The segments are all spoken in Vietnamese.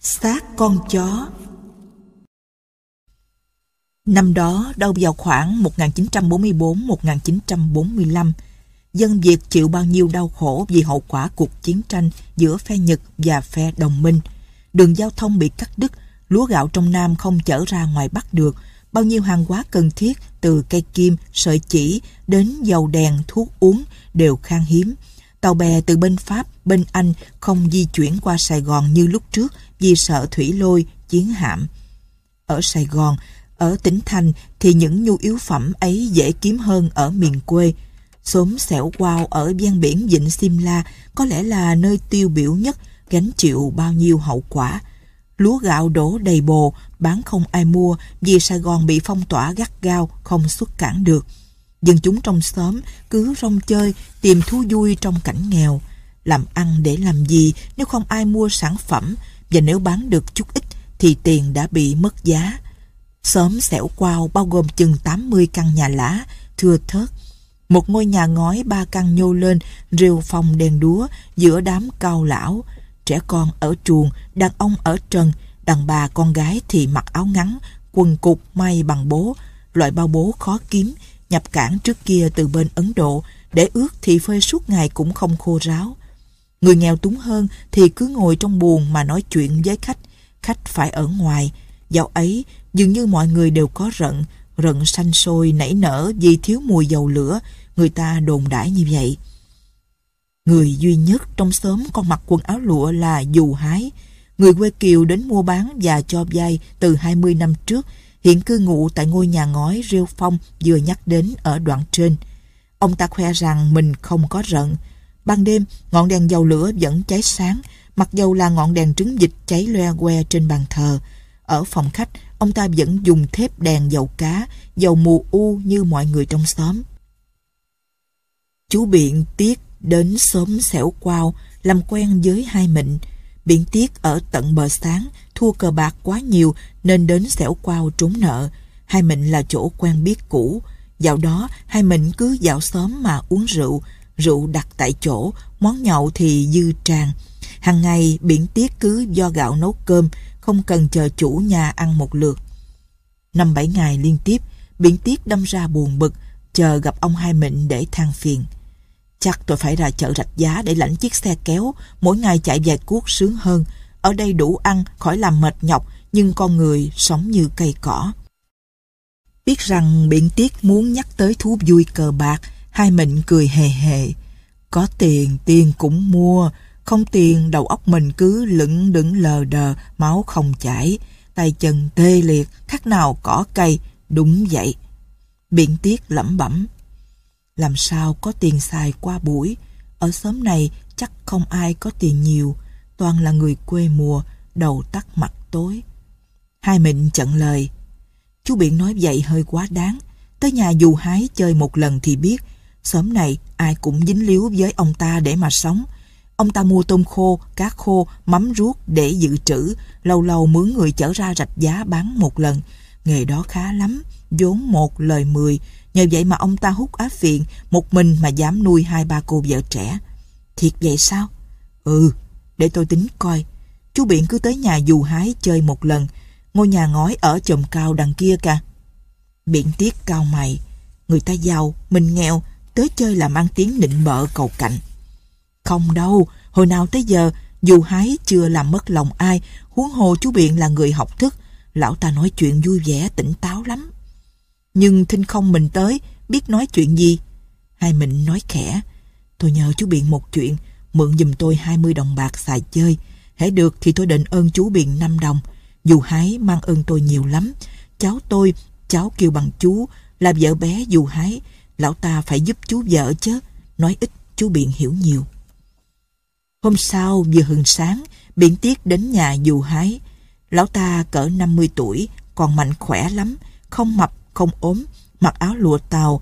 Xác con chó Năm đó, đâu vào khoảng 1944-1945, dân Việt chịu bao nhiêu đau khổ vì hậu quả cuộc chiến tranh giữa phe Nhật và phe đồng minh. Đường giao thông bị cắt đứt, lúa gạo trong Nam không chở ra ngoài Bắc được, bao nhiêu hàng hóa cần thiết từ cây kim, sợi chỉ đến dầu đèn, thuốc uống đều khan hiếm. Tàu bè từ bên Pháp, bên Anh không di chuyển qua Sài Gòn như lúc trước vì sợ thủy lôi, chiến hạm. Ở Sài Gòn, ở tỉnh thành thì những nhu yếu phẩm ấy dễ kiếm hơn ở miền quê. Xóm xẻo quao ở ven biển Vịnh Simla có lẽ là nơi tiêu biểu nhất gánh chịu bao nhiêu hậu quả. Lúa gạo đổ đầy bồ, bán không ai mua vì Sài Gòn bị phong tỏa gắt gao, không xuất cản được. Dân chúng trong xóm cứ rong chơi, tìm thú vui trong cảnh nghèo. Làm ăn để làm gì nếu không ai mua sản phẩm và nếu bán được chút ít thì tiền đã bị mất giá. Xóm xẻo quao bao gồm chừng 80 căn nhà lá, thưa thớt. Một ngôi nhà ngói ba căn nhô lên, rêu phong đèn đúa giữa đám cao lão. Trẻ con ở chuồng, đàn ông ở trần, đàn bà con gái thì mặc áo ngắn, quần cục may bằng bố. Loại bao bố khó kiếm, nhập cảng trước kia từ bên Ấn Độ, để ướt thì phơi suốt ngày cũng không khô ráo. Người nghèo túng hơn thì cứ ngồi trong buồn mà nói chuyện với khách, khách phải ở ngoài. Dạo ấy, dường như mọi người đều có rận, rận xanh sôi nảy nở vì thiếu mùi dầu lửa, người ta đồn đãi như vậy. Người duy nhất trong xóm con mặc quần áo lụa là Dù Hái, người quê Kiều đến mua bán và cho vay từ 20 năm trước, hiện cư ngụ tại ngôi nhà ngói rêu phong vừa nhắc đến ở đoạn trên. Ông ta khoe rằng mình không có rận. Ban đêm, ngọn đèn dầu lửa vẫn cháy sáng, mặc dầu là ngọn đèn trứng dịch cháy loe que trên bàn thờ. Ở phòng khách, ông ta vẫn dùng thép đèn dầu cá, dầu mù u như mọi người trong xóm. Chú Biện Tiết đến sớm xẻo quao, làm quen với hai mịn. Biển Tiết ở tận bờ sáng, thua cờ bạc quá nhiều nên đến xẻo quao trốn nợ. Hai mình là chỗ quen biết cũ. Dạo đó, hai mình cứ dạo xóm mà uống rượu, rượu đặt tại chỗ, món nhậu thì dư tràn. Hàng ngày, Biển Tiết cứ do gạo nấu cơm, không cần chờ chủ nhà ăn một lượt. Năm bảy ngày liên tiếp, Biển Tiết đâm ra buồn bực, chờ gặp ông Hai Mịn để than phiền. Chắc tôi phải ra chợ rạch giá để lãnh chiếc xe kéo, mỗi ngày chạy vài cuốc sướng hơn. Ở đây đủ ăn, khỏi làm mệt nhọc, nhưng con người sống như cây cỏ. Biết rằng biện tiết muốn nhắc tới thú vui cờ bạc, hai mình cười hề hề. Có tiền, tiền cũng mua, không tiền đầu óc mình cứ lững đững lờ đờ, máu không chảy, tay chân tê liệt, khác nào cỏ cây, đúng vậy. Biện tiết lẩm bẩm. Làm sao có tiền xài qua buổi, ở xóm này chắc không ai có tiền nhiều, toàn là người quê mùa, đầu tắt mặt tối. Hai mịn chận lời. Chú biển nói vậy hơi quá đáng. Tới nhà dù hái chơi một lần thì biết, xóm này ai cũng dính líu với ông ta để mà sống. Ông ta mua tôm khô, cá khô, mắm ruốc để dự trữ, lâu lâu mướn người chở ra rạch giá bán một lần. Nghề đó khá lắm, vốn một lời mười. Nhờ vậy mà ông ta hút á phiện một mình mà dám nuôi hai ba cô vợ trẻ. Thiệt vậy sao? Ừ, để tôi tính coi. Chú Biện cứ tới nhà dù hái chơi một lần, ngôi nhà ngói ở chồng cao đằng kia cả. Biện tiếc cao mày, người ta giàu, mình nghèo, tới chơi là mang tiếng nịnh bợ cầu cạnh. Không đâu, hồi nào tới giờ, dù hái chưa làm mất lòng ai, huống hồ chú Biện là người học thức, lão ta nói chuyện vui vẻ, tỉnh táo lắm. Nhưng thinh không mình tới, biết nói chuyện gì? Hai mình nói khẽ, tôi nhờ chú Biện một chuyện, mượn giùm tôi 20 đồng bạc xài chơi. Hãy được thì tôi đền ơn chú Biện 5 đồng. Dù hái mang ơn tôi nhiều lắm. Cháu tôi, cháu kêu bằng chú, là vợ bé dù hái. Lão ta phải giúp chú vợ chứ. Nói ít, chú Biện hiểu nhiều. Hôm sau, vừa hừng sáng, Biện Tiết đến nhà dù hái. Lão ta cỡ 50 tuổi, còn mạnh khỏe lắm, không mập, không ốm, mặc áo lụa tàu,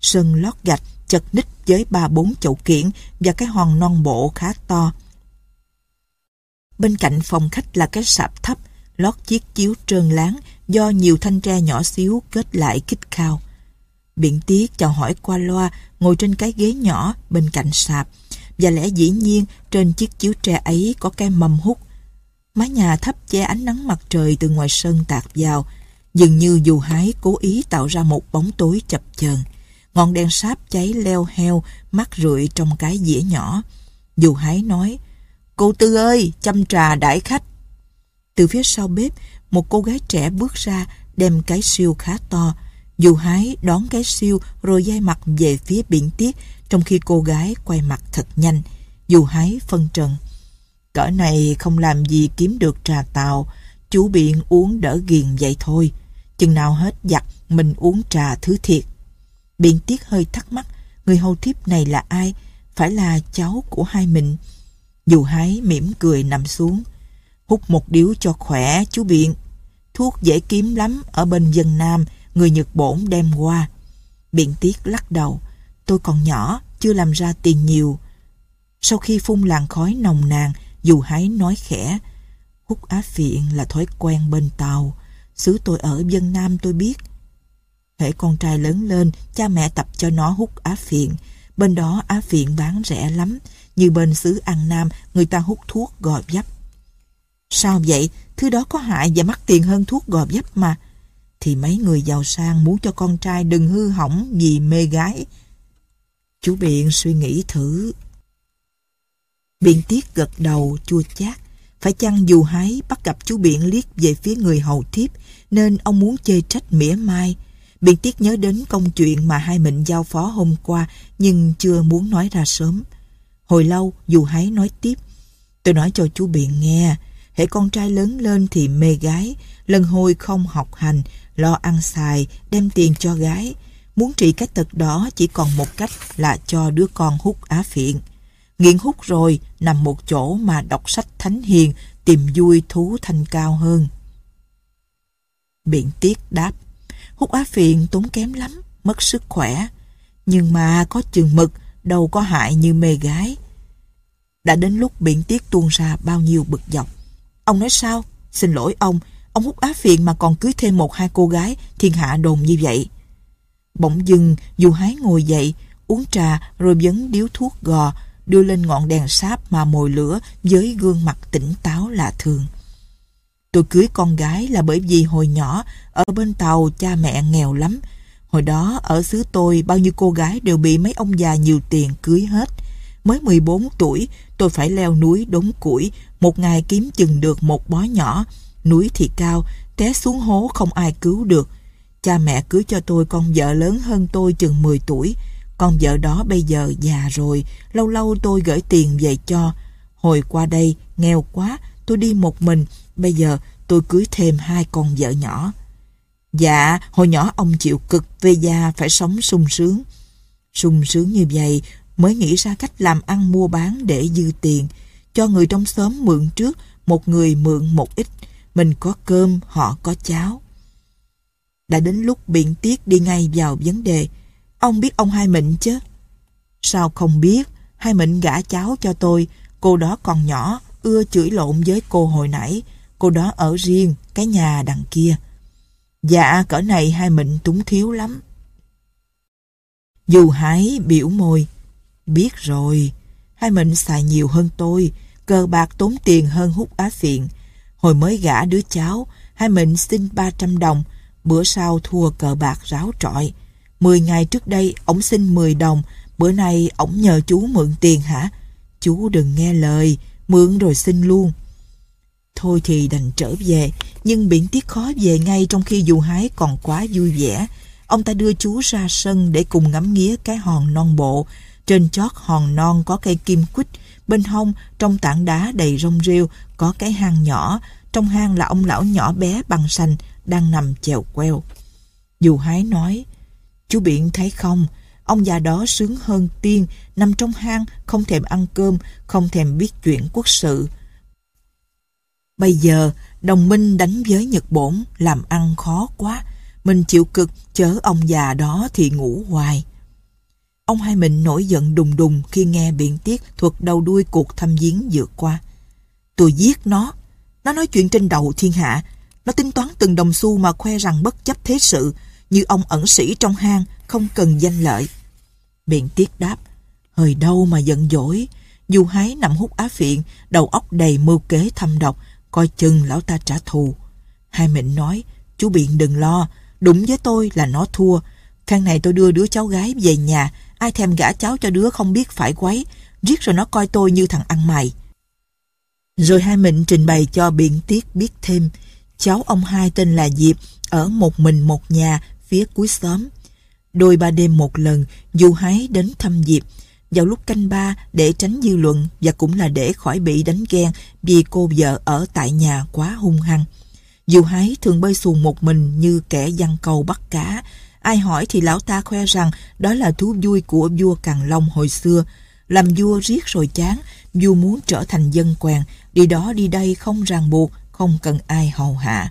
sân lót gạch, chật ních với ba bốn chậu kiển và cái hòn non bộ khá to. Bên cạnh phòng khách là cái sạp thấp, lót chiếc chiếu trơn láng do nhiều thanh tre nhỏ xíu kết lại kích cao. Biện tiết chào hỏi qua loa, ngồi trên cái ghế nhỏ bên cạnh sạp, và lẽ dĩ nhiên trên chiếc chiếu tre ấy có cái mâm hút. Mái nhà thấp che ánh nắng mặt trời từ ngoài sân tạt vào, dường như dù hái cố ý tạo ra một bóng tối chập chờn. Ngọn đèn sáp cháy leo heo, mắt rượi trong cái dĩa nhỏ. Dù hái nói, Cô Tư ơi, chăm trà đãi khách. Từ phía sau bếp, một cô gái trẻ bước ra, đem cái siêu khá to. Dù hái đón cái siêu rồi dai mặt về phía biển tiết, trong khi cô gái quay mặt thật nhanh. Dù hái phân trần. Cỡ này không làm gì kiếm được trà tàu, chú biện uống đỡ ghiền vậy thôi. Chừng nào hết giặt, mình uống trà thứ thiệt. Biện tiết hơi thắc mắc, người hầu thiếp này là ai? Phải là cháu của hai mình. Dù hái mỉm cười nằm xuống. Hút một điếu cho khỏe, chú Biện. Thuốc dễ kiếm lắm, ở bên dân Nam, người Nhật Bổn đem qua. Biện Tiết lắc đầu. Tôi còn nhỏ, chưa làm ra tiền nhiều. Sau khi phun làn khói nồng nàn, dù hái nói khẽ. Hút á phiện là thói quen bên tàu. Xứ tôi ở dân Nam tôi biết. Hễ con trai lớn lên, cha mẹ tập cho nó hút á phiện. Bên đó á phiện bán rẻ lắm, như bên xứ An Nam người ta hút thuốc gò dấp. Sao vậy? Thứ đó có hại và mắc tiền hơn thuốc gò dấp mà. Thì mấy người giàu sang muốn cho con trai đừng hư hỏng vì mê gái. Chú Biện suy nghĩ thử. Biện Tiết gật đầu chua chát. Phải chăng dù hái bắt gặp chú Biện liếc về phía người hầu thiếp, nên ông muốn chê trách mỉa mai. Biện Tiết nhớ đến công chuyện mà hai mệnh giao phó hôm qua, nhưng chưa muốn nói ra sớm. Hồi lâu, dù hái nói tiếp, Tôi nói cho chú Biện nghe, Hễ con trai lớn lên thì mê gái, Lần hồi không học hành, Lo ăn xài, Đem tiền cho gái Muốn trị cái tật đó chỉ còn một cách Là cho đứa con hút á phiện Nghiện hút rồi Nằm một chỗ mà đọc sách thánh hiền Tìm vui thú thanh cao hơn Biện tiết đáp Hút á phiện tốn kém lắm Mất sức khỏe Nhưng mà có chừng mực đâu có hại như mê gái. Đã đến lúc biện tiết tuôn ra bao nhiêu bực dọc. Ông nói sao? Xin lỗi ông, ông hút á phiền mà còn cưới thêm một hai cô gái, thiên hạ đồn như vậy. Bỗng dưng, dù hái ngồi dậy, uống trà rồi vấn điếu thuốc gò, đưa lên ngọn đèn sáp mà mồi lửa với gương mặt tỉnh táo lạ thường. Tôi cưới con gái là bởi vì hồi nhỏ ở bên tàu cha mẹ nghèo lắm, Hồi đó ở xứ tôi bao nhiêu cô gái đều bị mấy ông già nhiều tiền cưới hết. Mới 14 tuổi tôi phải leo núi đốn củi, một ngày kiếm chừng được một bó nhỏ. Núi thì cao, té xuống hố không ai cứu được. Cha mẹ cưới cho tôi con vợ lớn hơn tôi chừng 10 tuổi. Con vợ đó bây giờ già rồi, lâu lâu tôi gửi tiền về cho. Hồi qua đây, nghèo quá, tôi đi một mình, bây giờ tôi cưới thêm hai con vợ nhỏ. Dạ, hồi nhỏ ông chịu cực về già phải sống sung sướng. Sung sướng như vậy mới nghĩ ra cách làm ăn mua bán để dư tiền. Cho người trong xóm mượn trước, một người mượn một ít. Mình có cơm, họ có cháo. Đã đến lúc biện tiết đi ngay vào vấn đề. Ông biết ông Hai Mịnh chứ? Sao không biết? Hai Mịnh gả cháu cho tôi. Cô đó còn nhỏ, ưa chửi lộn với cô hồi nãy. Cô đó ở riêng, cái nhà đằng kia. Dạ cỡ này hai mệnh túng thiếu lắm. Dù hái biểu môi. Biết rồi, hai mệnh xài nhiều hơn tôi, cờ bạc tốn tiền hơn hút á phiện. Hồi mới gả đứa cháu, hai mệnh xin 300 đồng, bữa sau thua cờ bạc ráo trọi. Mười ngày trước đây, ổng xin 10 đồng, bữa nay ổng nhờ chú mượn tiền hả? Chú đừng nghe lời, mượn rồi xin luôn. Thôi thì đành trở về, nhưng biển tiết khó về ngay trong khi dù hái còn quá vui vẻ. Ông ta đưa chú ra sân để cùng ngắm nghía cái hòn non bộ. Trên chót hòn non có cây kim quýt, bên hông trong tảng đá đầy rong rêu có cái hang nhỏ, trong hang là ông lão nhỏ bé bằng xanh đang nằm chèo queo. Dù hái nói, chú Biện thấy không, ông già đó sướng hơn tiên, nằm trong hang, không thèm ăn cơm, không thèm biết chuyện quốc sự. Bây giờ, đồng minh đánh với Nhật Bổn làm ăn khó quá. Mình chịu cực, chớ ông già đó thì ngủ hoài. Ông hai mình nổi giận đùng đùng khi nghe biện tiết thuật đầu đuôi cuộc thăm viếng vừa qua. Tôi giết nó. Nó nói chuyện trên đầu thiên hạ. Nó tính toán từng đồng xu mà khoe rằng bất chấp thế sự, như ông ẩn sĩ trong hang, không cần danh lợi. Biện tiết đáp, hơi đâu mà giận dỗi. Dù hái nằm hút á phiện, đầu óc đầy mưu kế thâm độc, coi chừng lão ta trả thù. Hai mệnh nói, chú Biện đừng lo, đúng với tôi là nó thua. Phen này tôi đưa đứa cháu gái về nhà, ai thèm gả cháu cho đứa không biết phải quấy, riết rồi nó coi tôi như thằng ăn mày. Rồi hai mệnh trình bày cho Biện Tiết biết thêm, cháu ông hai tên là Diệp, ở một mình một nhà phía cuối xóm. Đôi ba đêm một lần, du hái đến thăm Diệp, vào lúc canh ba để tránh dư luận và cũng là để khỏi bị đánh ghen vì cô vợ ở tại nhà quá hung hăng. Dù hái thường bơi xuồng một mình như kẻ giăng câu bắt cá. Ai hỏi thì lão ta khoe rằng đó là thú vui của vua Càn Long hồi xưa. Làm vua riết rồi chán, vua muốn trở thành dân quèn, đi đó đi đây không ràng buộc, không cần ai hầu hạ.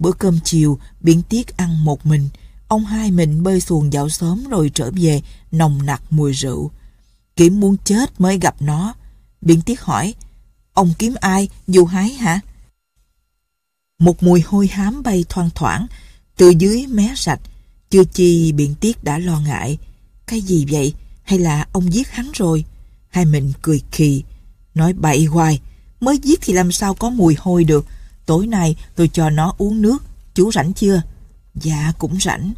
Bữa cơm chiều, biển tiết ăn một mình, Ông hai mình bơi xuồng dạo sớm rồi trở về, nồng nặc mùi rượu. Kiếm muốn chết mới gặp nó. Biển Tiết hỏi, ông kiếm ai, dù hái hả? Một mùi hôi hám bay thoang thoảng, từ dưới mé rạch. Chưa chi Biển Tiết đã lo ngại. Cái gì vậy? Hay là ông giết hắn rồi? Hai mình cười khì, nói bậy hoài. Mới giết thì làm sao có mùi hôi được. Tối nay tôi cho nó uống nước. Chú rảnh chưa? Dạ cũng rảnh.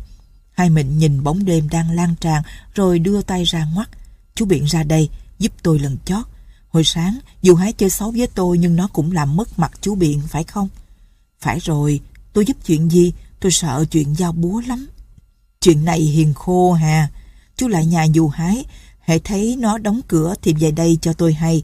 Hai mình nhìn bóng đêm đang lan tràn rồi đưa tay ra ngoắt. Chú Biện ra đây, giúp tôi lần chót. Hồi sáng, dù hái chơi xấu với tôi nhưng nó cũng làm mất mặt chú Biện, phải không? Phải rồi, tôi giúp chuyện gì? Tôi sợ chuyện giao búa lắm. Chuyện này hiền khô hà. Chú lại nhà dù hái, hãy thấy nó đóng cửa thì về đây cho tôi hay.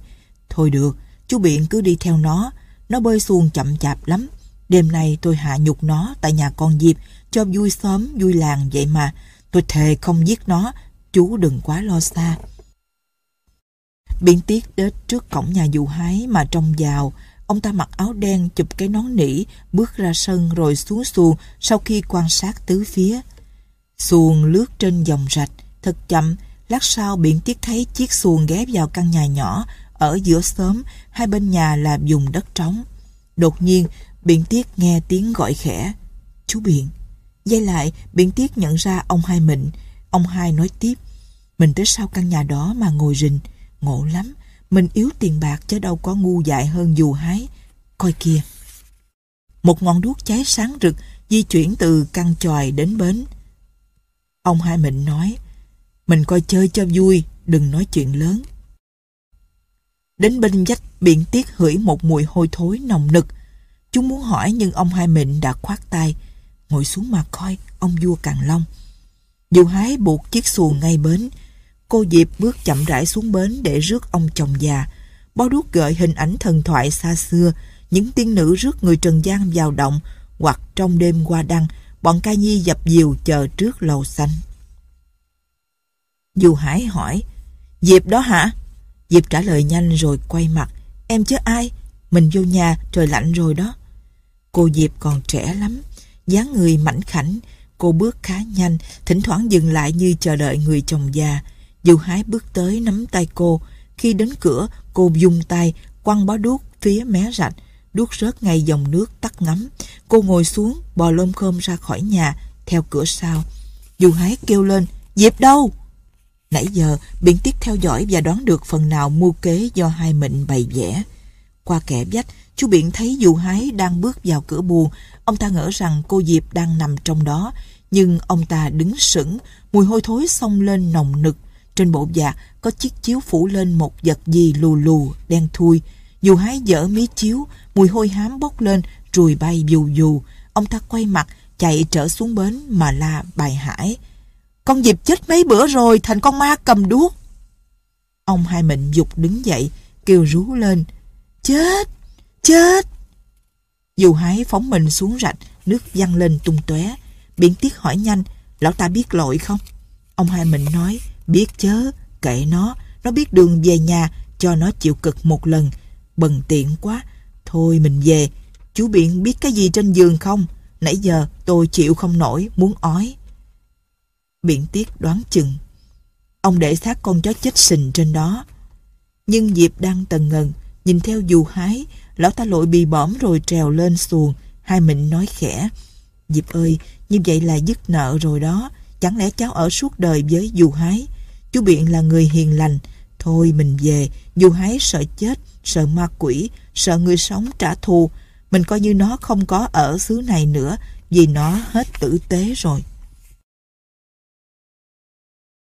Thôi được, chú Biện cứ đi theo nó. Nó bơi xuồng chậm chạp lắm. Đêm nay tôi hạ nhục nó tại nhà con Diệp cho vui xóm, vui làng vậy mà. Tôi thề không giết nó, chú đừng quá lo xa. Biển tiết đến trước cổng nhà dù hái mà trông vào. Ông ta mặc áo đen chụp cái nón nỉ, bước ra sân rồi xuống xuồng sau khi quan sát tứ phía. Xuồng lướt trên dòng rạch, thật chậm, lát sau biển tiết thấy chiếc xuồng ghé vào căn nhà nhỏ, ở giữa xóm, hai bên nhà là vùng đất trống. Đột nhiên, biện tiết nghe tiếng gọi khẽ. Chú Biện. Dây lại, Biện Tiết nhận ra ông hai mình Ông hai nói tiếp. Mình tới sau căn nhà đó mà ngồi rình. Ngộ lắm. Mình yếu tiền bạc chứ đâu có ngu dại hơn dù hái. Coi kìa. Một ngọn đuốc cháy sáng rực di chuyển từ căn tròi đến bến. Ông hai mình nói. Mình coi chơi cho vui, đừng nói chuyện lớn. Đến bên dách biển tiết hửi một mùi hôi thối nồng nực. Chúng muốn hỏi nhưng ông hai mịn đã khoát tay ngồi xuống mà coi ông vua Càn Long. Dù hái buộc chiếc xuồng ngay bến, cô Diệp bước chậm rãi xuống bến để rước ông chồng già. Bó đuốc gợi hình ảnh thần thoại xa xưa, những tiên nữ rước người Trần gian vào động, hoặc trong đêm qua đăng, bọn ca nhi dập diều chờ trước lầu xanh. Dù Hải hỏi, Diệp đó hả? Diệp trả lời nhanh rồi quay mặt, em chứ ai? Mình vô nhà, trời lạnh rồi đó. Cô Diệp còn trẻ lắm, dáng người mảnh khảnh, cô bước khá nhanh, thỉnh thoảng dừng lại như chờ đợi người chồng già. Dù hái bước tới nắm tay cô, khi đến cửa, cô dùng tay, quăng bó đuốc phía mé rạch, đuốc rớt ngay dòng nước tắt ngắm. Cô ngồi xuống, bò lôm khơm ra khỏi nhà, theo cửa sau. Dù hái kêu lên, Diệp đâu? Nãy giờ, biện tiết theo dõi và đoán được phần nào mưu kế do hai mệnh bày vẽ. Qua kẻ vách, chú Biện thấy dù hái đang bước vào cửa buồn, Ông ta ngỡ rằng cô Diệp đang nằm trong đó, nhưng ông ta đứng sững, mùi hôi thối xông lên nồng nực. Trên bộ dạ có chiếc chiếu phủ lên một vật gì lù lù, đen thui. Dù hái dở mí chiếu, mùi hôi hám bốc lên, rùi bay dù dù. Ông ta quay mặt, chạy trở xuống bến mà la bài hải. Con dịp chết mấy bữa rồi, thành con ma cầm đuốc. Ông hai mình dục đứng dậy, kêu rú lên. Chết! Chết! Dù hái phóng mình xuống rạch, nước văng lên tung tóe. Biển tiết hỏi nhanh, lão ta biết lỗi không? Ông hai mình nói, biết chớ, kệ nó, nó biết đường về nhà, cho nó chịu cực một lần. Bần tiện quá, thôi mình về. Chú Biện biết cái gì trên giường không? Nãy giờ tôi chịu không nổi, muốn ói. Biện tiết đoán chừng. Ông để xác con chó chết sình trên đó. Nhưng Diệp đang tần ngần, nhìn theo dù hái, Lão ta lội bị bõm rồi trèo lên xuồng. Hai mình nói khẽ. Diệp ơi, như vậy là dứt nợ rồi đó. Chẳng lẽ cháu ở suốt đời với dù hái? Chú Biện là người hiền lành. Thôi mình về, dù hái sợ chết, sợ ma quỷ, sợ người sống trả thù. Mình coi như nó không có ở xứ này nữa vì nó hết tử tế rồi.